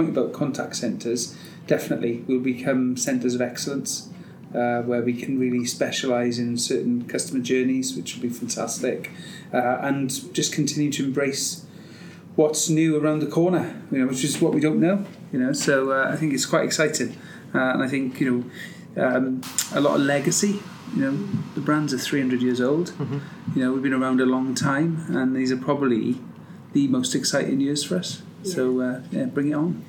point about contact centres, definitely will become centres of excellence. Uh, where we can really specialise in certain customer journeys, which will be fantastic, uh, and just continue to embrace what's new around the corner, you know, which is what we don't know, you know. So uh, I think it's quite exciting, uh, and I think you know um, a lot of legacy. You know, the brands are 300 years old. Mm-hmm. You know, we've been around a long time, and these are probably the most exciting years for us. So uh, yeah, bring it on.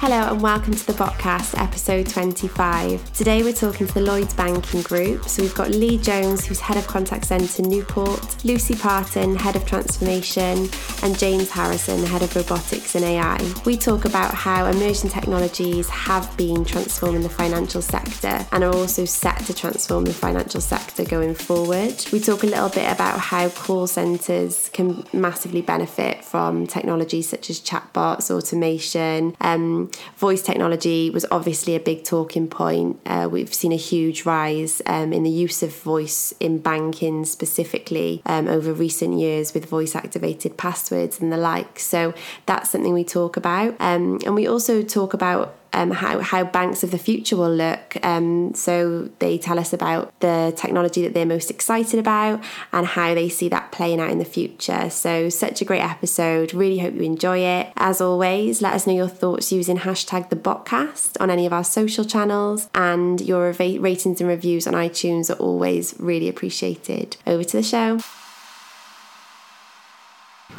Hello and welcome to the podcast, episode 25. Today we're talking to the Lloyds Banking Group. So we've got Lee Jones, who's head of contact centre Newport, Lucy Parton, head of transformation, and James Harrison, head of robotics and AI. We talk about how emerging technologies have been transforming the financial sector and are also set to transform the financial sector going forward. We talk a little bit about how call centres can massively benefit from technologies such as chatbots, automation. Um, voice technology was obviously a big talking point. Uh, we've seen a huge rise um, in the use of voice in banking specifically um, over recent years with voice activated passwords and the like. So that's something we talk about. Um, and we also talk about um, how, how banks of the future will look. Um, so they tell us about the technology that they're most excited about and how they see that playing out in the future. So, such a great episode. Really hope you enjoy it. As always, let us know your thoughts using hashtag the Botcast on any of our social channels, and your ratings and reviews on iTunes are always really appreciated. Over to the show.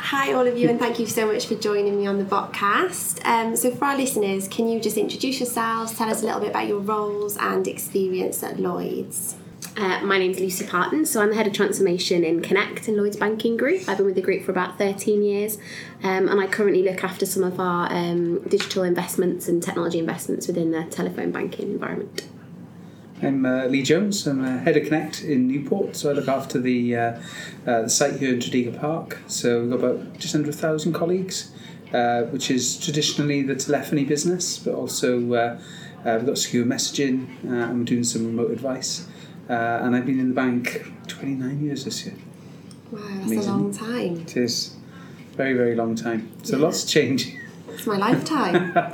Hi, all of you, and thank you so much for joining me on the podcast. Um, so, for our listeners, can you just introduce yourselves, tell us a little bit about your roles and experience at Lloyds? Uh, my name's Lucy Parton, so I'm the head of transformation in Connect in Lloyds Banking Group. I've been with the group for about 13 years, um, and I currently look after some of our um, digital investments and technology investments within the telephone banking environment. I'm uh, Lee Jones. I'm uh, head of Connect in Newport, so I look after the uh, uh, the site here in Tredegar Park. So we've got about just under a thousand colleagues, uh, which is traditionally the telephony business, but also uh, we've got secure messaging and we're doing some remote advice. and I've been in the bank 29 years this year. Wow, that's Amazing. a long time. It is very very long time. So yeah. lots change. It's my lifetime.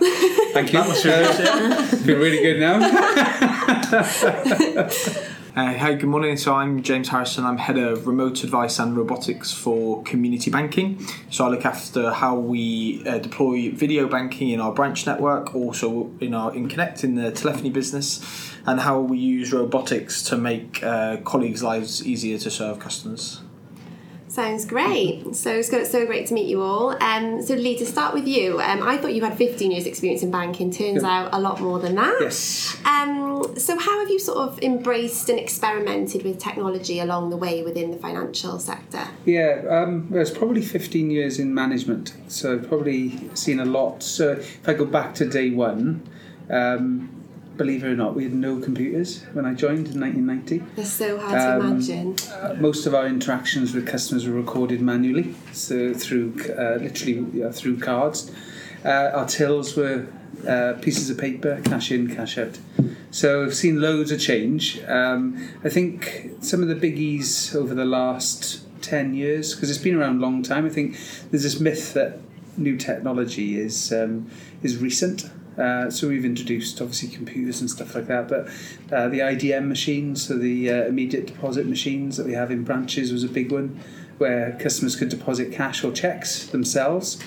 Thank you. Uh, feel really good now. Uh, hey, good morning. So I'm James Harrison. I'm head of remote advice and robotics for community banking. So I look after how we uh, deploy video banking in our branch network, also in our in Connect in the telephony business, and how we use robotics to make uh, colleagues' lives easier to serve customers. Sounds great. So it's so great to meet you all. Um, so Lee, to start with you, um, I thought you had 15 years experience in banking. Turns yeah. out a lot more than that. Yes. Um, so how have you sort of embraced and experimented with technology along the way within the financial sector? Yeah, um, well, it's probably 15 years in management. So I've probably seen a lot. So if I go back to day one, um, believe it or not, we had no computers when I joined in 1990. It's so hard um, to imagine. Uh, most of our interactions with customers were recorded manually, so through uh, literally uh, through cards. Uh, our tills were uh, pieces of paper, cash in, cash out. So I've seen loads of change. Um, I think some of the biggies over the last 10 years, because it's been around a long time, I think there's this myth that new technology is um, is recent. Uh, so we've introduced obviously computers and stuff like that, but uh, the IDM machines, so the uh, immediate deposit machines that we have in branches, was a big one, where customers could deposit cash or checks themselves.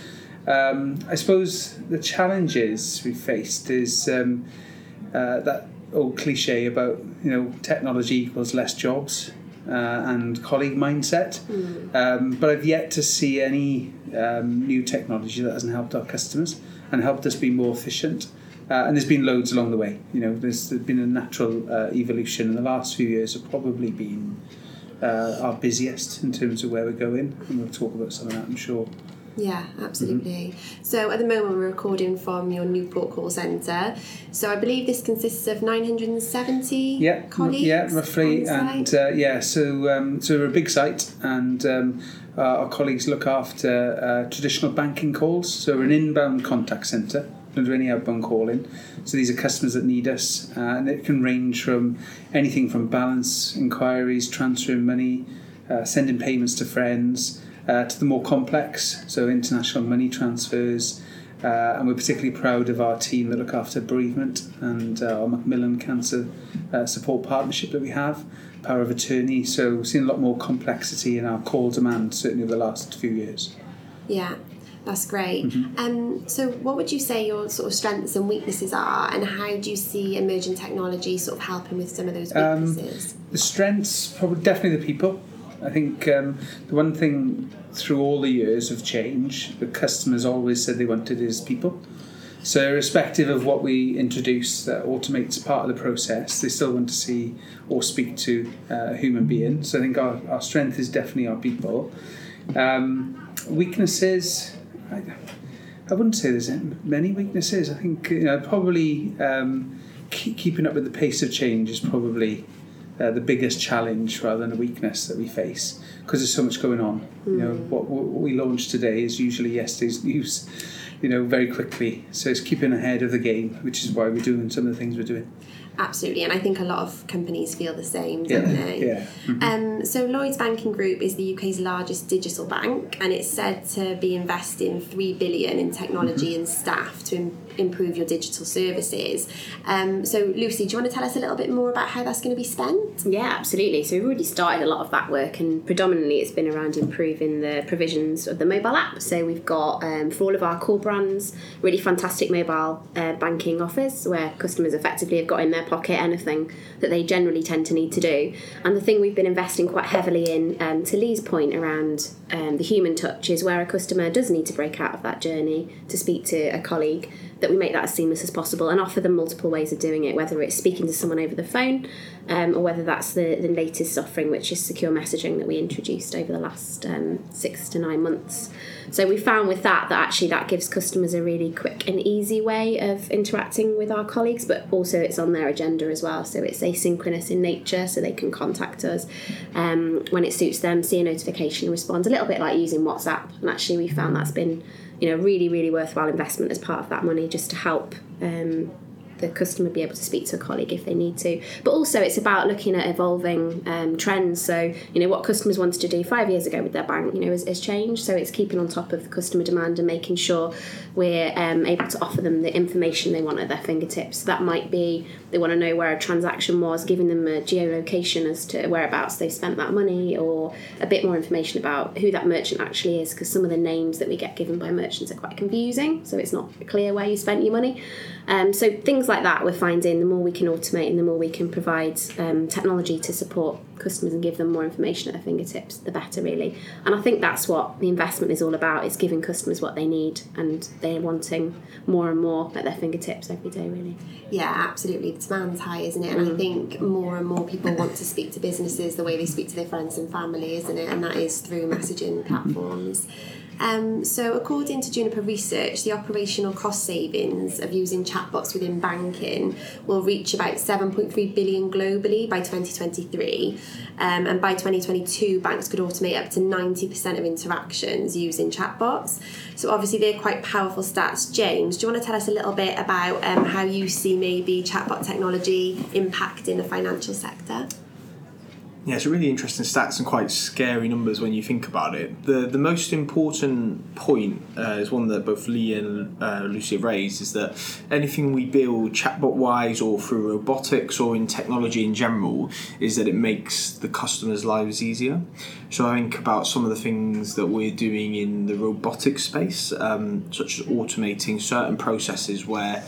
Um, I suppose the challenges we faced is um, uh, that old cliche about you know technology equals less jobs. Uh, and colleague mindset, mm. um, but I've yet to see any um, new technology that hasn't helped our customers and helped us be more efficient. Uh, and there's been loads along the way. You know, there's, been a natural uh, evolution, and the last few years have probably been uh, our busiest in terms of where we're going, and we'll talk about some of that, I'm sure. Yeah, absolutely. Mm-hmm. So at the moment we're recording from your Newport call centre. So I believe this consists of 970 yeah, colleagues. Yeah, roughly, and uh, yeah, so um, so we're a big site, and um, uh, our colleagues look after uh, traditional banking calls. So we're an inbound contact centre. Don't do any outbound calling. So these are customers that need us, uh, and it can range from anything from balance inquiries, transferring money, uh, sending payments to friends, to the more complex, so international money transfers. Uh, and we're particularly proud of our team that look after bereavement and uh, our Macmillan Cancer uh, Support Partnership that we have, power of attorney. So we've seen a lot more complexity in our call demand, certainly over the last few years. Yeah, that's great. Mm-hmm. Um, so, what would you say your sort of strengths and weaknesses are, and how do you see emerging technology sort of helping with some of those um, weaknesses? Um, the strengths, probably definitely the people. I think um, the one thing through all the years of change, the customers always said they wanted is people. So, irrespective of what we introduce that automates part of the process, they still want to see or speak to uh, a human being. So, I think our, our strength is definitely our people. Um, weaknesses, I, I wouldn't say there's many weaknesses. I think you know, probably um, keep, keeping up with the pace of change is probably uh, the biggest challenge rather than a weakness that we face because there's so much going on. You know, what, what we launch today is usually yesterday's news. You know, very quickly. So it's keeping ahead of the game, which is why we're doing some of the things we're doing. Absolutely, and I think a lot of companies feel the same, don't yeah, they? Yeah. Mm-hmm. Um, so Lloyds Banking Group is the UK's largest digital bank, and it's said to be investing three billion in technology mm-hmm. and staff to improve your digital services. Um, so Lucy, do you want to tell us a little bit more about how that's going to be spent? Yeah, absolutely. So we've already started a lot of that work, and predominantly it's been around improving the provisions of the mobile app. So we've got um, for all of our core brands really fantastic mobile uh, banking offers where customers effectively have got in their pocket anything that they generally tend to need to do. And the thing we've been investing quite heavily in, um, to Lee's point around um, the human touch, is where a customer does need to break out of that journey to speak to a colleague that we make that as seamless as possible and offer them multiple ways of doing it, whether it's speaking to someone over the phone um, or whether that's the, the latest offering, which is secure messaging that we introduced over the last um, six to nine months. So we found with that that actually that gives customers a really quick and easy way of interacting with our colleagues, but also it's on their agenda as well. So it's asynchronous in nature, so they can contact us um, when it suits them, see a notification, respond. A little bit like using WhatsApp, and actually we found that's been you know really really worthwhile investment as part of that money just to help um, the customer be able to speak to a colleague if they need to. But also, it's about looking at evolving um, trends. So, you know, what customers wanted to do five years ago with their bank, you know, has, has changed. So, it's keeping on top of the customer demand and making sure we're um, able to offer them the information they want at their fingertips. So that might be they want to know where a transaction was, giving them a geolocation as to whereabouts they spent that money, or a bit more information about who that merchant actually is, because some of the names that we get given by merchants are quite confusing. So, it's not clear where you spent your money. Um, so things like that we're finding the more we can automate and the more we can provide um, technology to support customers and give them more information at their fingertips, the better really. And I think that's what the investment is all about: is giving customers what they need and they're wanting more and more at their fingertips every day really. Yeah, absolutely. The demand's high, isn't it? And mm. I think more and more people want to speak to businesses the way they speak to their friends and family, isn't it? And that is through messaging platforms. Um, so, according to Juniper Research, the operational cost savings of using chatbots within banking will reach about 7.3 billion globally by 2023. Um, and by 2022, banks could automate up to 90% of interactions using chatbots. So, obviously, they're quite powerful stats. James, do you want to tell us a little bit about um, how you see maybe chatbot technology impacting the financial sector? Yeah, it's really interesting stats and quite scary numbers when you think about it. The the most important point uh, is one that both Lee and uh, Lucy have raised is that anything we build chatbot wise or through robotics or in technology in general is that it makes the customers' lives easier. So I think about some of the things that we're doing in the robotic space, um, such as automating certain processes where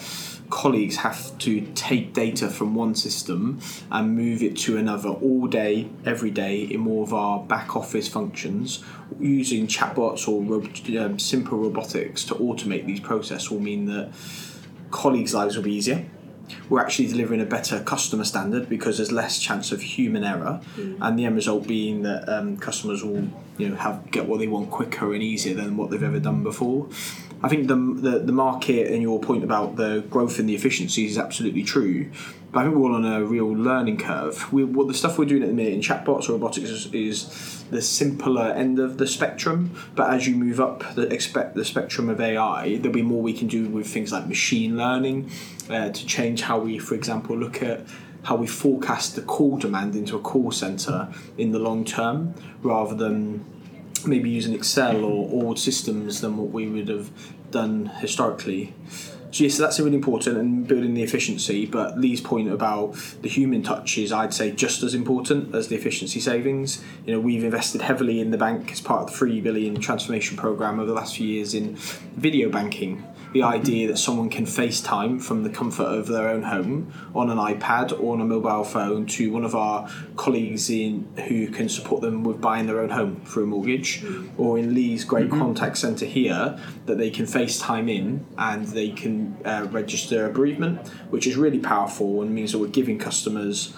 colleagues have to take data from one system and move it to another all day, every day in more of our back office functions. Using chatbots or um, simple robotics to automate these processes will mean that colleagues' lives will be easier. We're actually delivering a better customer standard because there's less chance of human error, mm. and the end result being that um, customers will, you know, have get what they want quicker and easier than what they've ever done before. I think the, the, the market and your point about the growth in the efficiencies is absolutely true. But I think we're all on a real learning curve. We, what the stuff we're doing at the minute in chatbots or robotics is, is the simpler end of the spectrum. But as you move up the expect the spectrum of AI, there'll be more we can do with things like machine learning uh, to change how we, for example, look at how we forecast the call demand into a call center in the long term rather than maybe using Excel or old systems than what we would have done historically. So yes, that's really important and building the efficiency. But Lee's point about the human touch is, I'd say, just as important as the efficiency savings. You know, we've invested heavily in the bank as part of the three billion transformation program over the last few years in video banking the idea that someone can FaceTime from the comfort of their own home on an iPad or on a mobile phone to one of our colleagues in who can support them with buying their own home through a mortgage, or in Lee's great mm-hmm. contact centre here that they can FaceTime in and they can uh, register a bereavement, which is really powerful and means that we're giving customers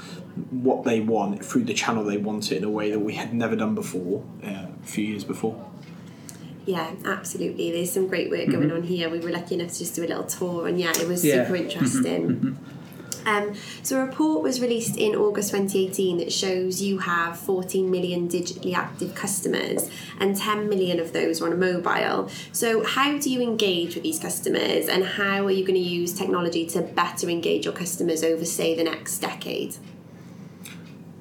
what they want through the channel they want it in a way that we had never done before uh, a few years before. Yeah, absolutely. There's some great work going mm-hmm. on here. We were lucky enough to just do a little tour, and yeah, it was yeah. super interesting. Mm-hmm. mm-hmm. Um, so, a report was released in August 2018 that shows you have 14 million digitally active customers, and 10 million of those are on a mobile. So, how do you engage with these customers, and how are you going to use technology to better engage your customers over, say, the next decade?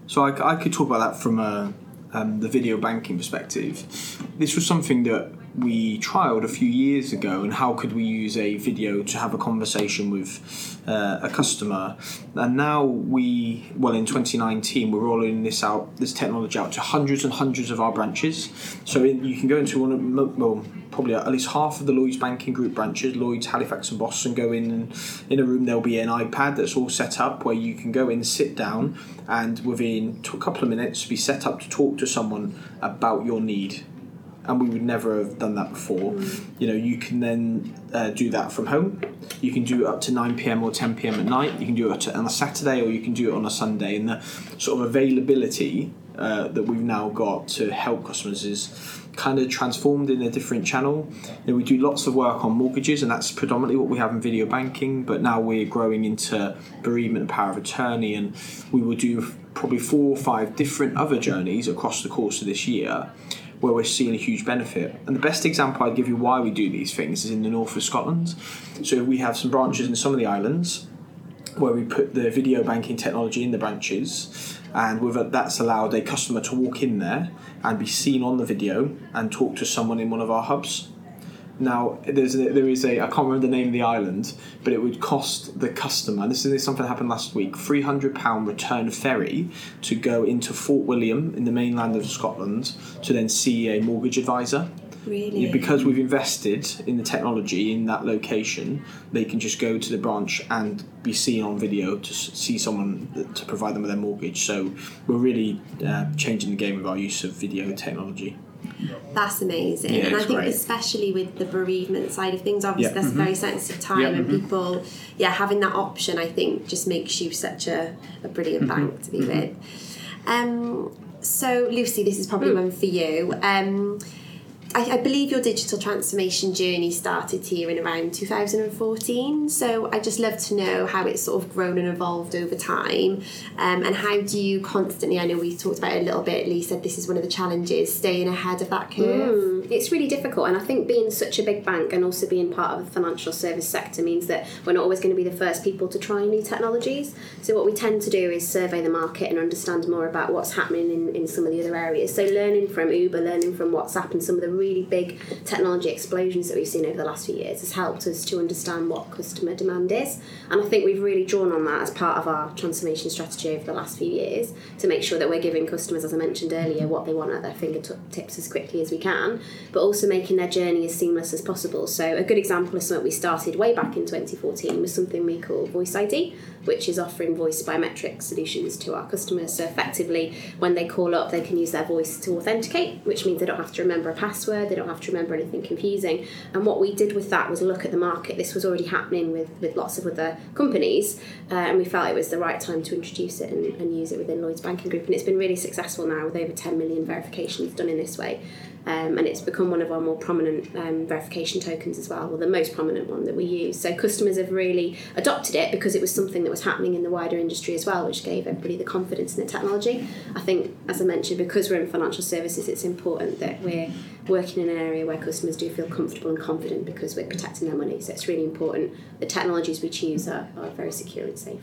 So, I, I could talk about that from a um, the video banking perspective, this was something that we trialed a few years ago and how could we use a video to have a conversation with uh, a customer and now we well in 2019 we're rolling this out this technology out to hundreds and hundreds of our branches so in, you can go into one of well probably at least half of the Lloyds Banking Group branches, Lloyds, Halifax, and Boston, go in and in a room. There'll be an iPad that's all set up where you can go in, sit down, and within a couple of minutes be set up to talk to someone about your need. And we would never have done that before. Mm. You know, you can then uh, do that from home. You can do it up to 9 pm or 10 pm at night. You can do it on a Saturday or you can do it on a Sunday. And the sort of availability uh, that we've now got to help customers is kind of transformed in a different channel. You know, we do lots of work on mortgages, and that's predominantly what we have in video banking. But now we're growing into bereavement and power of attorney, and we will do probably four or five different other journeys across the course of this year where we're seeing a huge benefit. And the best example I'd give you why we do these things is in the north of Scotland. So we have some branches in some of the islands where we put the video banking technology in the branches and with that's allowed a customer to walk in there and be seen on the video and talk to someone in one of our hubs. Now, there's a, there is a I can't remember the name of the island, but it would cost the customer. This is something that happened last week. Three hundred pound return ferry to go into Fort William in the mainland of Scotland to then see a mortgage advisor. Really? Because we've invested in the technology in that location, they can just go to the branch and be seen on video to see someone to provide them with their mortgage. So we're really uh, changing the game with our use of video technology. That's amazing. Yeah, and I think great. especially with the bereavement side of things, obviously yeah. that's mm-hmm. a very sensitive time yeah. and mm-hmm. people yeah, having that option I think just makes you such a, a brilliant mm-hmm. bank to be mm-hmm. with. Um, so Lucy, this is probably mm. one for you. Um, I, I, believe your digital transformation journey started here in around 2014. So I'd just love to know how it's sort of grown and evolved over time, um, and how do you constantly? I know we talked about it a little bit. Lee said this is one of the challenges, staying ahead of that curve. Mm, it's really difficult, and I think being such a big bank and also being part of the financial service sector means that we're not always going to be the first people to try new technologies. So what we tend to do is survey the market and understand more about what's happening in, in some of the other areas. So learning from Uber, learning from WhatsApp, and some of the really big technology explosions that we've seen over the last few years has helped us to understand what customer demand is. And I think we've really drawn on that as part of our transformation strategy over the last few years to make sure that we're giving customers, as I mentioned earlier, what they want at their fingertips as quickly as we can, but also making their journey as seamless as possible. So, a good example of something we started way back in 2014 was something we call Voice ID, which is offering voice biometric solutions to our customers. So, effectively, when they call up, they can use their voice to authenticate, which means they don't have to remember a password, they don't have to remember anything confusing. And what we did with that was look at the market. This was already happening with, with lots of other companies, uh, and we felt it was the right time to introduce it and, and use it within Lloyds Banking Group. And it's been really successful now with over 10 million verifications done in this way um, and it's become one of our more prominent um, verification tokens as well, or the most prominent one that we use. So customers have really adopted it because it was something that was happening in the wider industry as well, which gave everybody the confidence in the technology. I think, as I mentioned, because we're in financial services, it's important that we're working in an area where customers do feel comfortable and confident because we're protecting their money. So it's really important the technologies we choose are, are very secure and safe.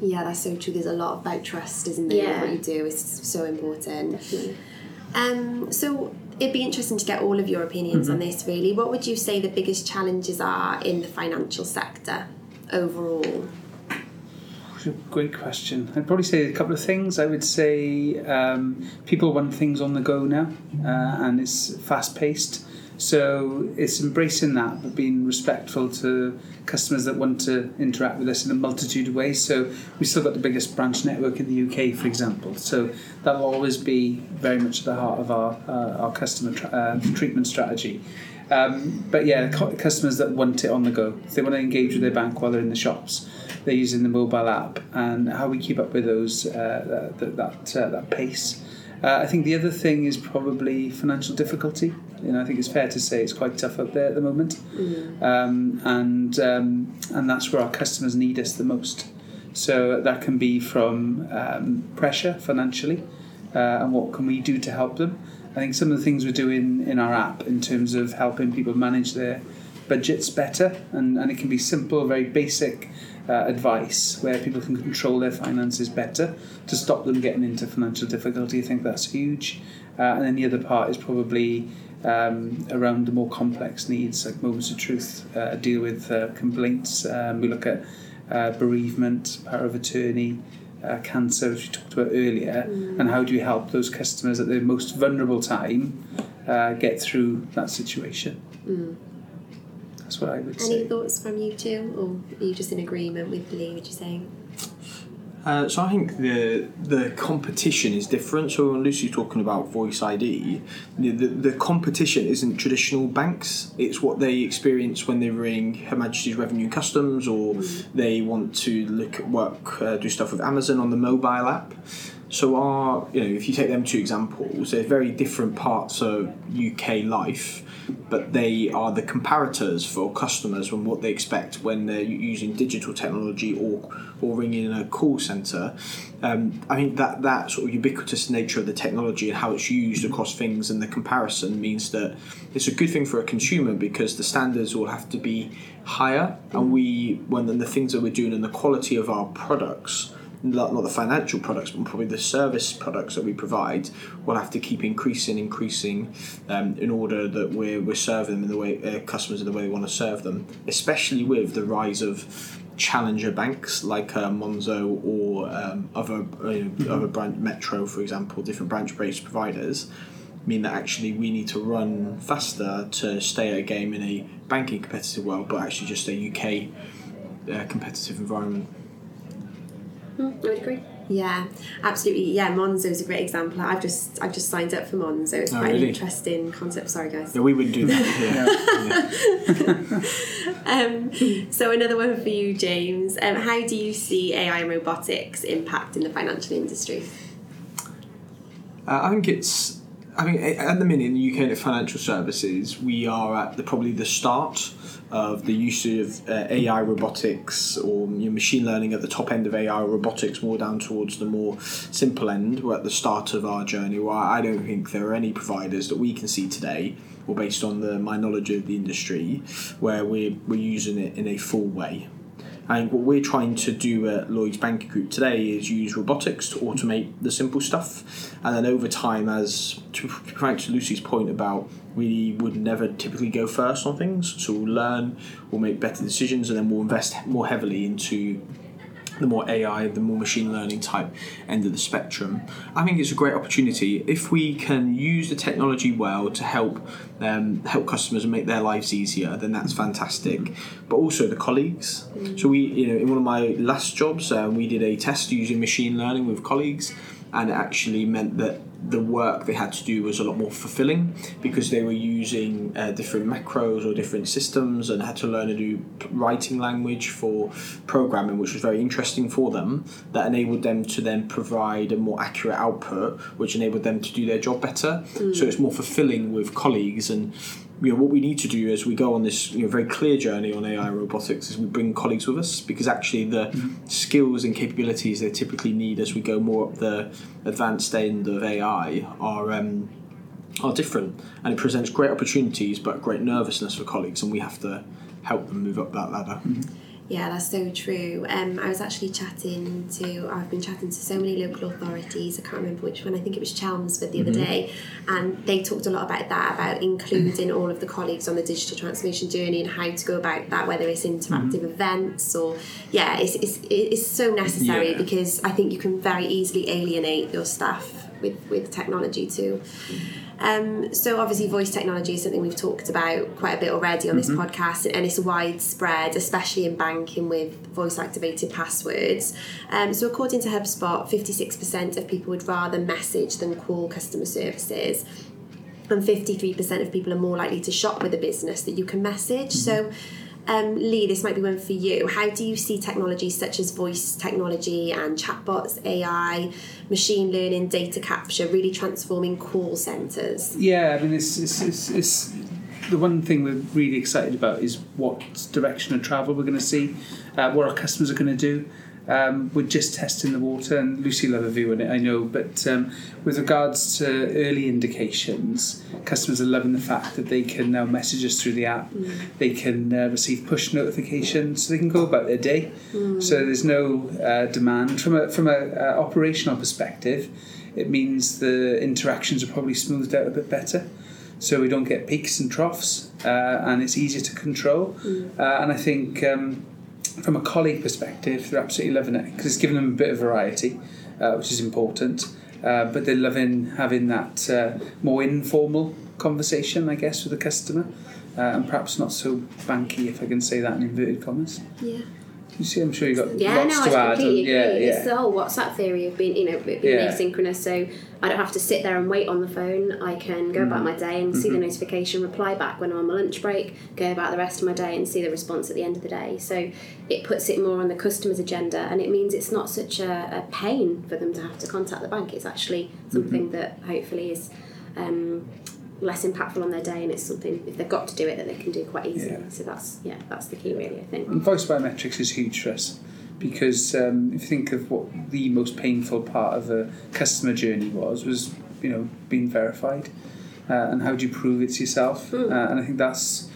Yeah, that's so true. There's a lot about trust, isn't there? Yeah. What you do is so important. Definitely. Um, so it'd be interesting to get all of your opinions on this. Really, what would you say the biggest challenges are in the financial sector overall? Great question. I'd probably say a couple of things. I would say um, people want things on the go now, uh, and it's fast paced. So it's embracing that, but being respectful to customers that want to interact with us in a multitude of ways. So we've still got the biggest branch network in the UK, for example. So that'll always be very much at the heart of our uh, our customer tra- uh, treatment strategy. Um, but yeah, cu- customers that want it on the go, if they want to engage with their bank while they're in the shops, they're using the mobile app, and how we keep up with those uh, that that uh, that pace. Uh, I think the other thing is probably financial difficulty. You know, I think it's fair to say it's quite tough out there at the moment, um, and um, and that's where our customers need us the most. So that can be from um, pressure financially, uh, and what can we do to help them. I think some of the things we're doing in our app in terms of helping people manage their budgets better, and, and it can be simple, very basic uh, advice where people can control their finances better to stop them getting into financial difficulty. I think that's huge. Uh, and then the other part is probably um, around the more complex needs, like moments of truth, uh, deal with uh, complaints. Um, we look at uh, bereavement, power of attorney, uh, cancer, which we talked about earlier, and how do you help those customers at their most vulnerable time uh, get through that situation? That's what I would Any say. thoughts from you two, or are you just in agreement with Lee? Would you say? Uh, so I think the the competition is different. So when Lucy's talking about Voice ID, the, the, the competition isn't traditional banks. It's what they experience when they ring Her Majesty's Revenue and Customs, or they want to look at work, uh, do stuff with Amazon on the mobile app. So our, you know, if you take them two examples, they're very different parts of UK life, but they are the comparators for customers and what they expect when they're using digital technology or or ringing in a call centre. Um, I think that that sort of ubiquitous nature of the technology and how it's used across things and the comparison means that it's a good thing for a consumer because the standards will have to be higher, and we when the things that we're doing and the quality of our products not, not the financial products, but probably the service products that we provide, will have to keep increasing, increasing, um, in order that we're, we're serving them in the way uh, customers in the way we want to serve them. Especially with the rise of challenger banks like uh, Monzo or um, other uh, other branch Metro, for example, different branch-based providers. Mean that actually we need to run faster to stay at a game in a banking competitive world, but actually just a UK uh, competitive environment. Mm, I would agree. Yeah, absolutely. Yeah, Monzo is a great example. I've just I've just signed up for Monzo. It's Oh, quite an interesting concept. Sorry, guys. Yeah, we wouldn't do that. Yeah. Yeah. Um, so another one for you, James. Um, how do you see AI and robotics impacting the financial industry? Uh, I think it's. I mean, at the minute in the UK in financial services, we are at the probably the start of the use of uh, AI robotics or you know, machine learning at the top end of AI robotics, more down towards the more simple end. We're at the start of our journey. Where I don't think there are any providers that we can see today, or based on the, my knowledge of the industry, where we're we're using it in a full way. I think what we're trying to do at Lloyds Banking Group today is use robotics to automate the simple stuff, and then over time, as to frank to Lucy's point about we would never typically go first on things, so we'll learn, we'll make better decisions, and then we'll invest more heavily into the more AI, the more machine learning type end of the spectrum. I think it's a great opportunity if we can use the technology well to help um, help customers and make their lives easier. Then that's fantastic. But also the colleagues. So we, you know, in one of my last jobs, um, we did a test using machine learning with colleagues, and it actually meant that the work they had to do was a lot more fulfilling because they were using uh, different macros or different systems and had to learn a new writing language for programming, which was very interesting for them. That enabled them to then provide a more accurate output, which enabled them to do their job better. So it's more fulfilling with colleagues and. You know, what we need to do as we go on this you know, very clear journey on AI robotics is we bring colleagues with us because actually the skills and capabilities they typically need as we go more up the advanced end of AI are um, are different, and it presents great opportunities but great nervousness for colleagues, and we have to help them move up that ladder. Yeah, that's so true. Um, I was actually chatting to, I've been chatting to so many local authorities, I can't remember which one, I think it was Chelmsford the other day, and they talked a lot about that, about including all of the colleagues on the digital transformation journey and how to go about that, whether it's interactive events or, yeah, it's, it's, it's so necessary Yeah. because I think you can very easily alienate your staff with, with technology too. Um, so obviously, voice technology is something we've talked about quite a bit already on this podcast, and it's widespread, especially in banking with voice-activated passwords. Um, so according to HubSpot, fifty-six percent of people would rather message than call customer services. And 53% of people are more likely to shop with a business that you can message. So, um, Lee, this might be one for you. How do you see technologies such as voice technology and chatbots, AI, machine learning, data capture really transforming call centres? Yeah, I mean, it's, it's, it's, it's the one thing we're really excited about is what direction of travel we're going to see, uh, what our customers are going to do. Um, we're just testing the water, and Lucy will have a view on it, I know. But um, with regards to early indications, customers are loving the fact that they can now message us through the app. They can uh, receive push notifications, so they can go about their day. So there's no uh, demand from a from a uh, operational perspective. It means the interactions are probably smoothed out a bit better so we don't get peaks and troughs, uh, and it's easier to control. Uh, and I think um, from a colleague perspective, they're absolutely loving it because it's given them a bit of variety, uh, which is important. Uh, but they're loving having that uh, more informal conversation, I guess, with the customer, uh, and perhaps not so banky, if I can say that in inverted commas. Yeah. You see, I'm sure you've got Yeah, lots no, to I add. completely and, yeah, agree. yeah. It's the whole WhatsApp theory of being, you know, being Yeah. asynchronous. So I don't have to sit there and wait on the phone. I can go Mm. about my day and see Mm-hmm. the notification, reply back when I'm on my lunch break, go about the rest of my day and see the response at the end of the day. So it puts it more on the customer's agenda, and it means it's not such a, a pain for them to have to contact the bank. It's actually something Mm-hmm. that hopefully is. Um, less impactful on their day and it's something if they've got to do it that they can do quite easily Yeah. so that's yeah that's the key really I think And voice biometrics is huge for us because um, if you think of what the most painful part of a customer journey was, was you know being verified, uh, and how do you prove it's yourself? Uh, and I think that's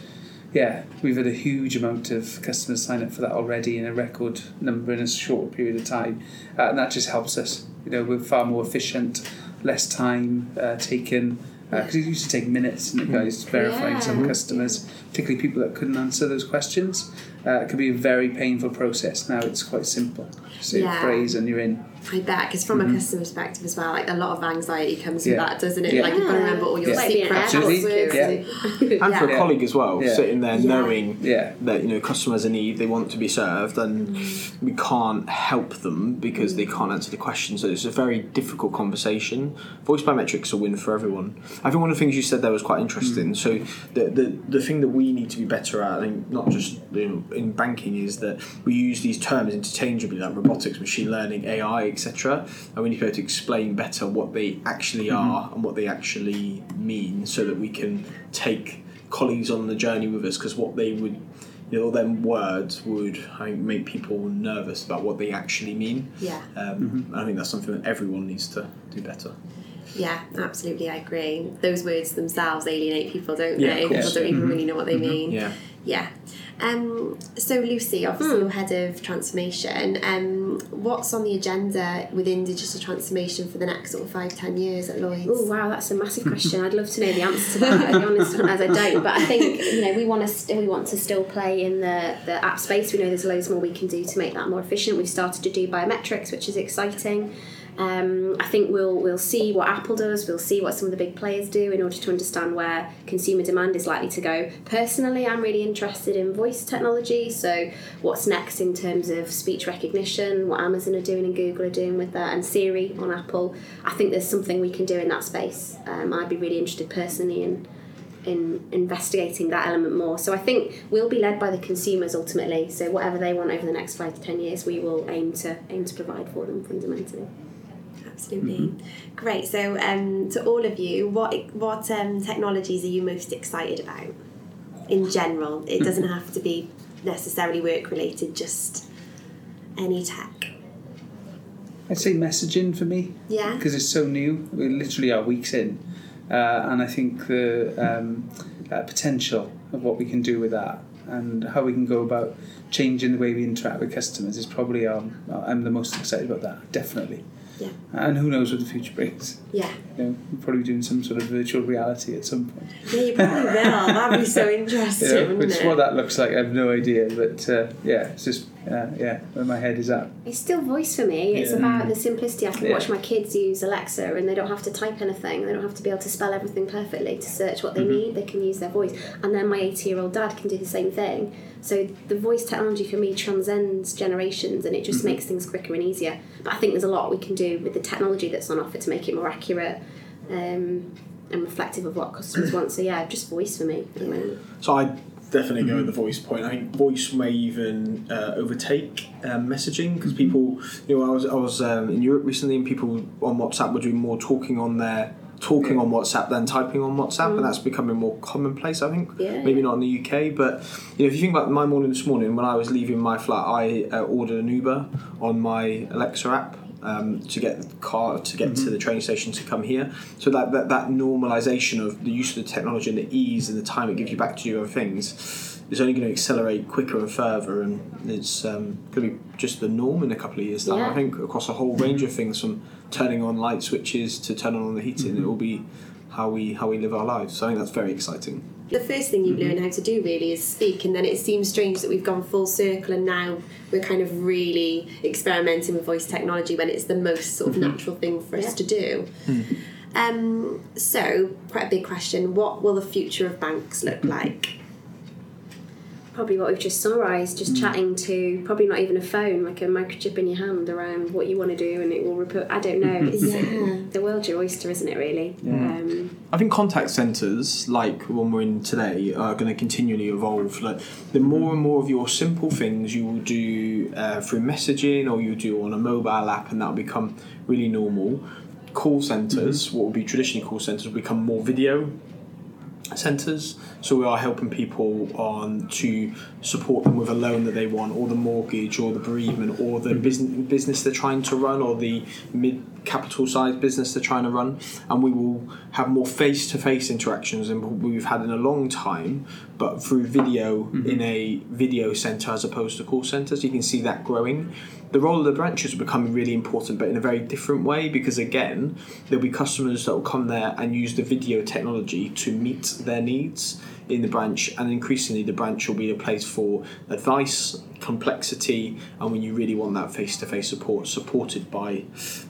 yeah, we've had a huge amount of customers sign up for that already in a record number in a short period of time, uh, and that just helps us. You know, we're far more efficient, less time uh, taken. Because it used to take minutes, and it guys, verifying Yeah. some customers, particularly people that couldn't answer those questions. Uh, it could be a very painful process. Now it's quite simple. Say Yeah. a phrase and you're in. I bet, because from a mm-hmm. customer perspective as well, like a lot of anxiety comes Mm-hmm. Yeah. with that, doesn't it? Yeah. Like you've got to remember all your Yeah. Like being secret passwords. Yeah. and for a colleague as well, Yeah. sitting there Yeah. knowing Yeah. that you know customers in need, they want to be served, and mm. we can't help them because they mm. can't answer the question. So it's a very difficult conversation. Voice biometrics a win for everyone. I think one of the things you said there was quite interesting. Mm. So the, the the thing that we need to be better at, I think not just you know, in banking, is that we use these terms interchangeably, like robotics, machine learning, AI, etc. And we need to be able to explain better what they actually mm-hmm. are and what they actually mean, so that we can take colleagues on the journey with us because what they would you know them words would I think, make people nervous about what they actually mean Yeah. um, and I think that's something that everyone needs to do better Yeah, absolutely, I agree. Those words themselves alienate people, don't Yeah, they? People don't even mm-hmm. really know what they mean. yeah Yeah. Um, so, Lucy, obviously, you're head of transformation. Um, what's on the agenda within digital transformation for the next sort of five, ten years at Lloyds? Oh wow, that's a massive question. I'd love to know the answer to that. I'll be honest, as I don't. But I think you know we want to st- we want to still play in the the app space. We know there's loads more we can do to make that more efficient. We've started to do biometrics, which is exciting. Um, I think we'll we'll see what Apple does. We'll see what some of the big players do in order to understand where consumer demand is likely to go. Personally, I'm really interested in voice technology. So, what's next in terms of speech recognition? What Amazon are doing and Google are doing with that, and Siri on Apple. I think there's something we can do in that space. Um, I'd be really interested personally in in investigating that element more. So I think we'll be led by the consumers ultimately. So whatever they want over the next five to ten years, we will aim to aim to provide for them fundamentally. Absolutely. Great. So, um, to all of you, what what um, technologies are you most excited about in general? It doesn't have to be necessarily work related, just any tech. I'd say messaging for me Yeah. because it's so new. We literally are weeks in, uh, and I think the um, uh, potential of what we can do with that and how we can go about changing the way we interact with customers is probably um, I'm the most excited about that definitely. Yeah. And who knows what the future brings? Yeah. You know, we'll probably be doing some sort of virtual reality at some point. Yeah, you probably will. That'd be so interesting, You know, which what that looks like, I have no idea. But uh, yeah, it's just uh, yeah, where my head is at. It's still voice for me. It's Yeah. about the simplicity. I can Yeah. watch my kids use Alexa and they don't have to type anything. They don't have to be able to spell everything perfectly to search what they Mm-hmm. need. They can use their voice. And then my 80 year old dad can do the same thing. So the voice technology for me transcends generations and it just Mm-hmm. makes things quicker and easier. But I think there's a lot we can do with the technology that's on offer to make it more accurate um, and reflective of what customers want. So yeah, just voice for me at the moment. So I definitely go with the voice point. I think voice may even uh, overtake um, messaging because people, you know, I was I was um, in Europe recently and people on WhatsApp were doing more talking on their talking on WhatsApp than typing on WhatsApp, and that's becoming more commonplace. I think Yeah. maybe not in the UK, but you know, if you think about my morning this morning when I was leaving my flat, I uh, ordered an Uber on my Alexa app. Um, to get the car to get to the train station to come here, so that, that that normalization of the use of the technology and the ease and the time it gives you back to do other things is only going to accelerate quicker and further, and it's um, going to be just the norm in a couple of years' time. Yeah. I think across a whole range of things, from turning on light switches to turning on the heating, it will be how we how we live our lives. So I think that's very exciting. The first thing you mm-hmm. learn how to do really is speak and then it seems strange that we've gone full circle and now we're kind of really experimenting with voice technology when it's the most sort of mm-hmm. natural thing for us to do. Mm-hmm. Um, so quite a big question what will the future of banks look like probably what we've just summarised, just chatting to probably not even a phone, like a microchip in your hand around what you want to do and it will report. I don't know. It's Yeah. the world's your oyster, isn't it, really? Um, I think contact centres, like one we're in today, are going to continually evolve. Like the more and more of your simple things you will do uh, through messaging or you do on a mobile app, and that will become really normal. Call centres, what would be traditionally call centres, will become more video centres. So we are helping people on to support them with a loan that they want, or the mortgage, or the bereavement, or the business business they're trying to run, or the mid capital size business they're trying to run. And we will have more face to face interactions than we've had in a long time, but through video mm-hmm. in a video centre as opposed to call centres. You can see that growing. The role of the branches will become really important, but in a very different way because again, there'll be customers that will come there and use the video technology to meet their needs in the branch, and increasingly the branch will be a place for advice, complexity, and when you really want that face-to-face support, supported by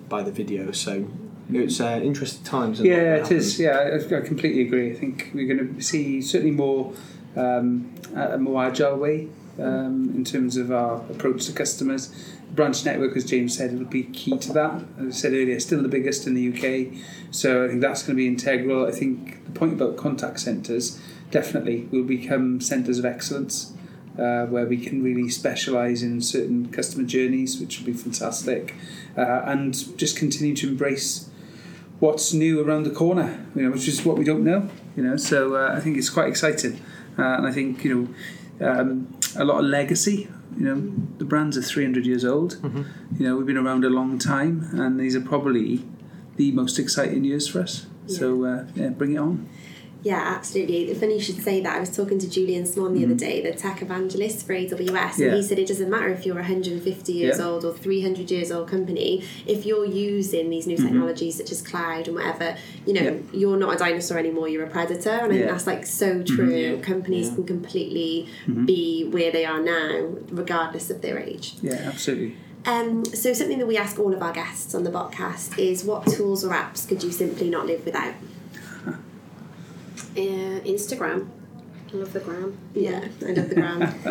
by the video. So it's uh, interesting times. Yeah, it happens. is. Yeah, I, I completely agree. I think we're going to see certainly more um, a a more agile way um, in terms of our approach to customers. Branch network, as James said, will be key to that. As I said earlier, still the biggest in the UK, so I think that's going to be integral. I think the point about contact centres definitely will become centres of excellence. Uh, where we can really specialise in certain customer journeys, which will be fantastic, uh, and just continue to embrace what's new around the corner, you know, which is what we don't know, you know. So uh, I think it's quite exciting, uh, and I think you know um, a lot of legacy. You know, the brands are 300 years old. You know, we've been around a long time, and these are probably the most exciting years for us. So uh, yeah, bring it on. Yeah, absolutely. Funny you should say that. I was talking to Julian Swan the other day, the tech evangelist for AWS, and Mm-hmm. Yeah. he said it doesn't matter if you're 150 years Yeah. old or 300 years old company, if you're using these new technologies such as cloud and whatever, you know, Mm-hmm. Yeah. you're not a dinosaur anymore, you're a predator. And I think. Mm-hmm. that's like so true. Yeah. Companies can completely be where they are now, regardless of their age. Yeah, absolutely. Um, so something that we ask all of our guests on the podcast is what tools or apps could you simply not live without? Uh, Instagram. I love the gram. Yeah, I love the gram.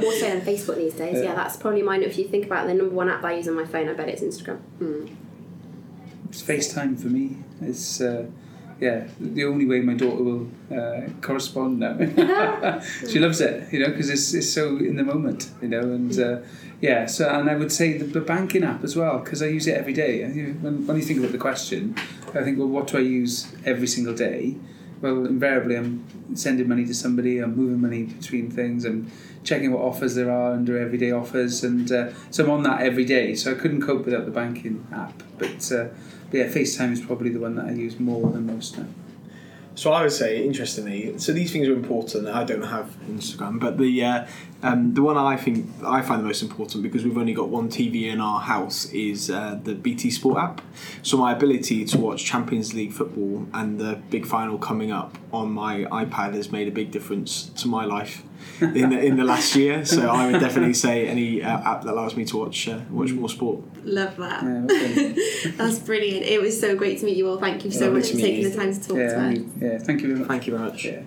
More so than Facebook these days. Yeah. that's probably mine. If you think about the number one app I use on my phone, I bet it's Instagram. It's FaceTime for me. It's uh, yeah, the only way my daughter will uh, correspond now. she loves it, you know, because it's, it's so in the moment, you know, and uh, yeah. So and I would say the, the banking app as well because I use it every day. When, when you think about the question, I think, well, what do I use every single day? Well, invariably, I'm sending money to somebody. I'm moving money between things. I'm checking what offers there are under everyday offers, and uh, so I'm on that every day. So I couldn't cope without the banking app. But uh, but yeah, FaceTime is probably the one that I use more than most now. So I would say, interestingly, so these things are important. I don't have Instagram, but the uh, um, the one I think I find the most important because we've only got one TV in our house is uh, the BT Sport app. So my ability to watch Champions League football and the big final coming up on my iPad has made a big difference to my life in the, in the last year. So I would definitely say any uh, app that allows me to watch uh, watch more sport. Love that. Yeah, okay. That's brilliant. It was so great to meet you all. Thank you so Lovely much for taking you. the time to talk yeah, to us. Yeah, thank you very much. Thank you very much. Yeah.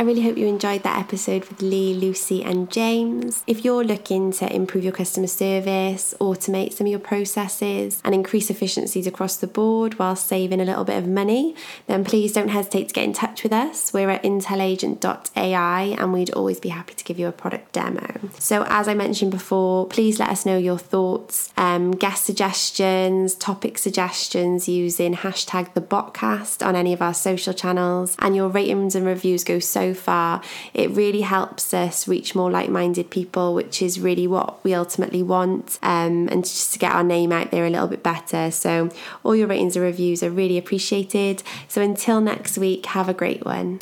I really hope you enjoyed that episode with Lee, Lucy, and James. If you're looking to improve your customer service, automate some of your processes, and increase efficiencies across the board while saving a little bit of money, then please don't hesitate to get in touch with us. We're at intelagent.ai and we'd always be happy to give you a product demo. So, as I mentioned before, please let us know your thoughts, um, guest suggestions, topic suggestions using hashtag the botcast on any of our social channels, and your ratings and reviews go far. It really helps us reach more like minded people, which is really what we ultimately want, um, and just to get our name out there a little bit better. So, all your ratings and reviews are really appreciated. So, until next week, have a great one.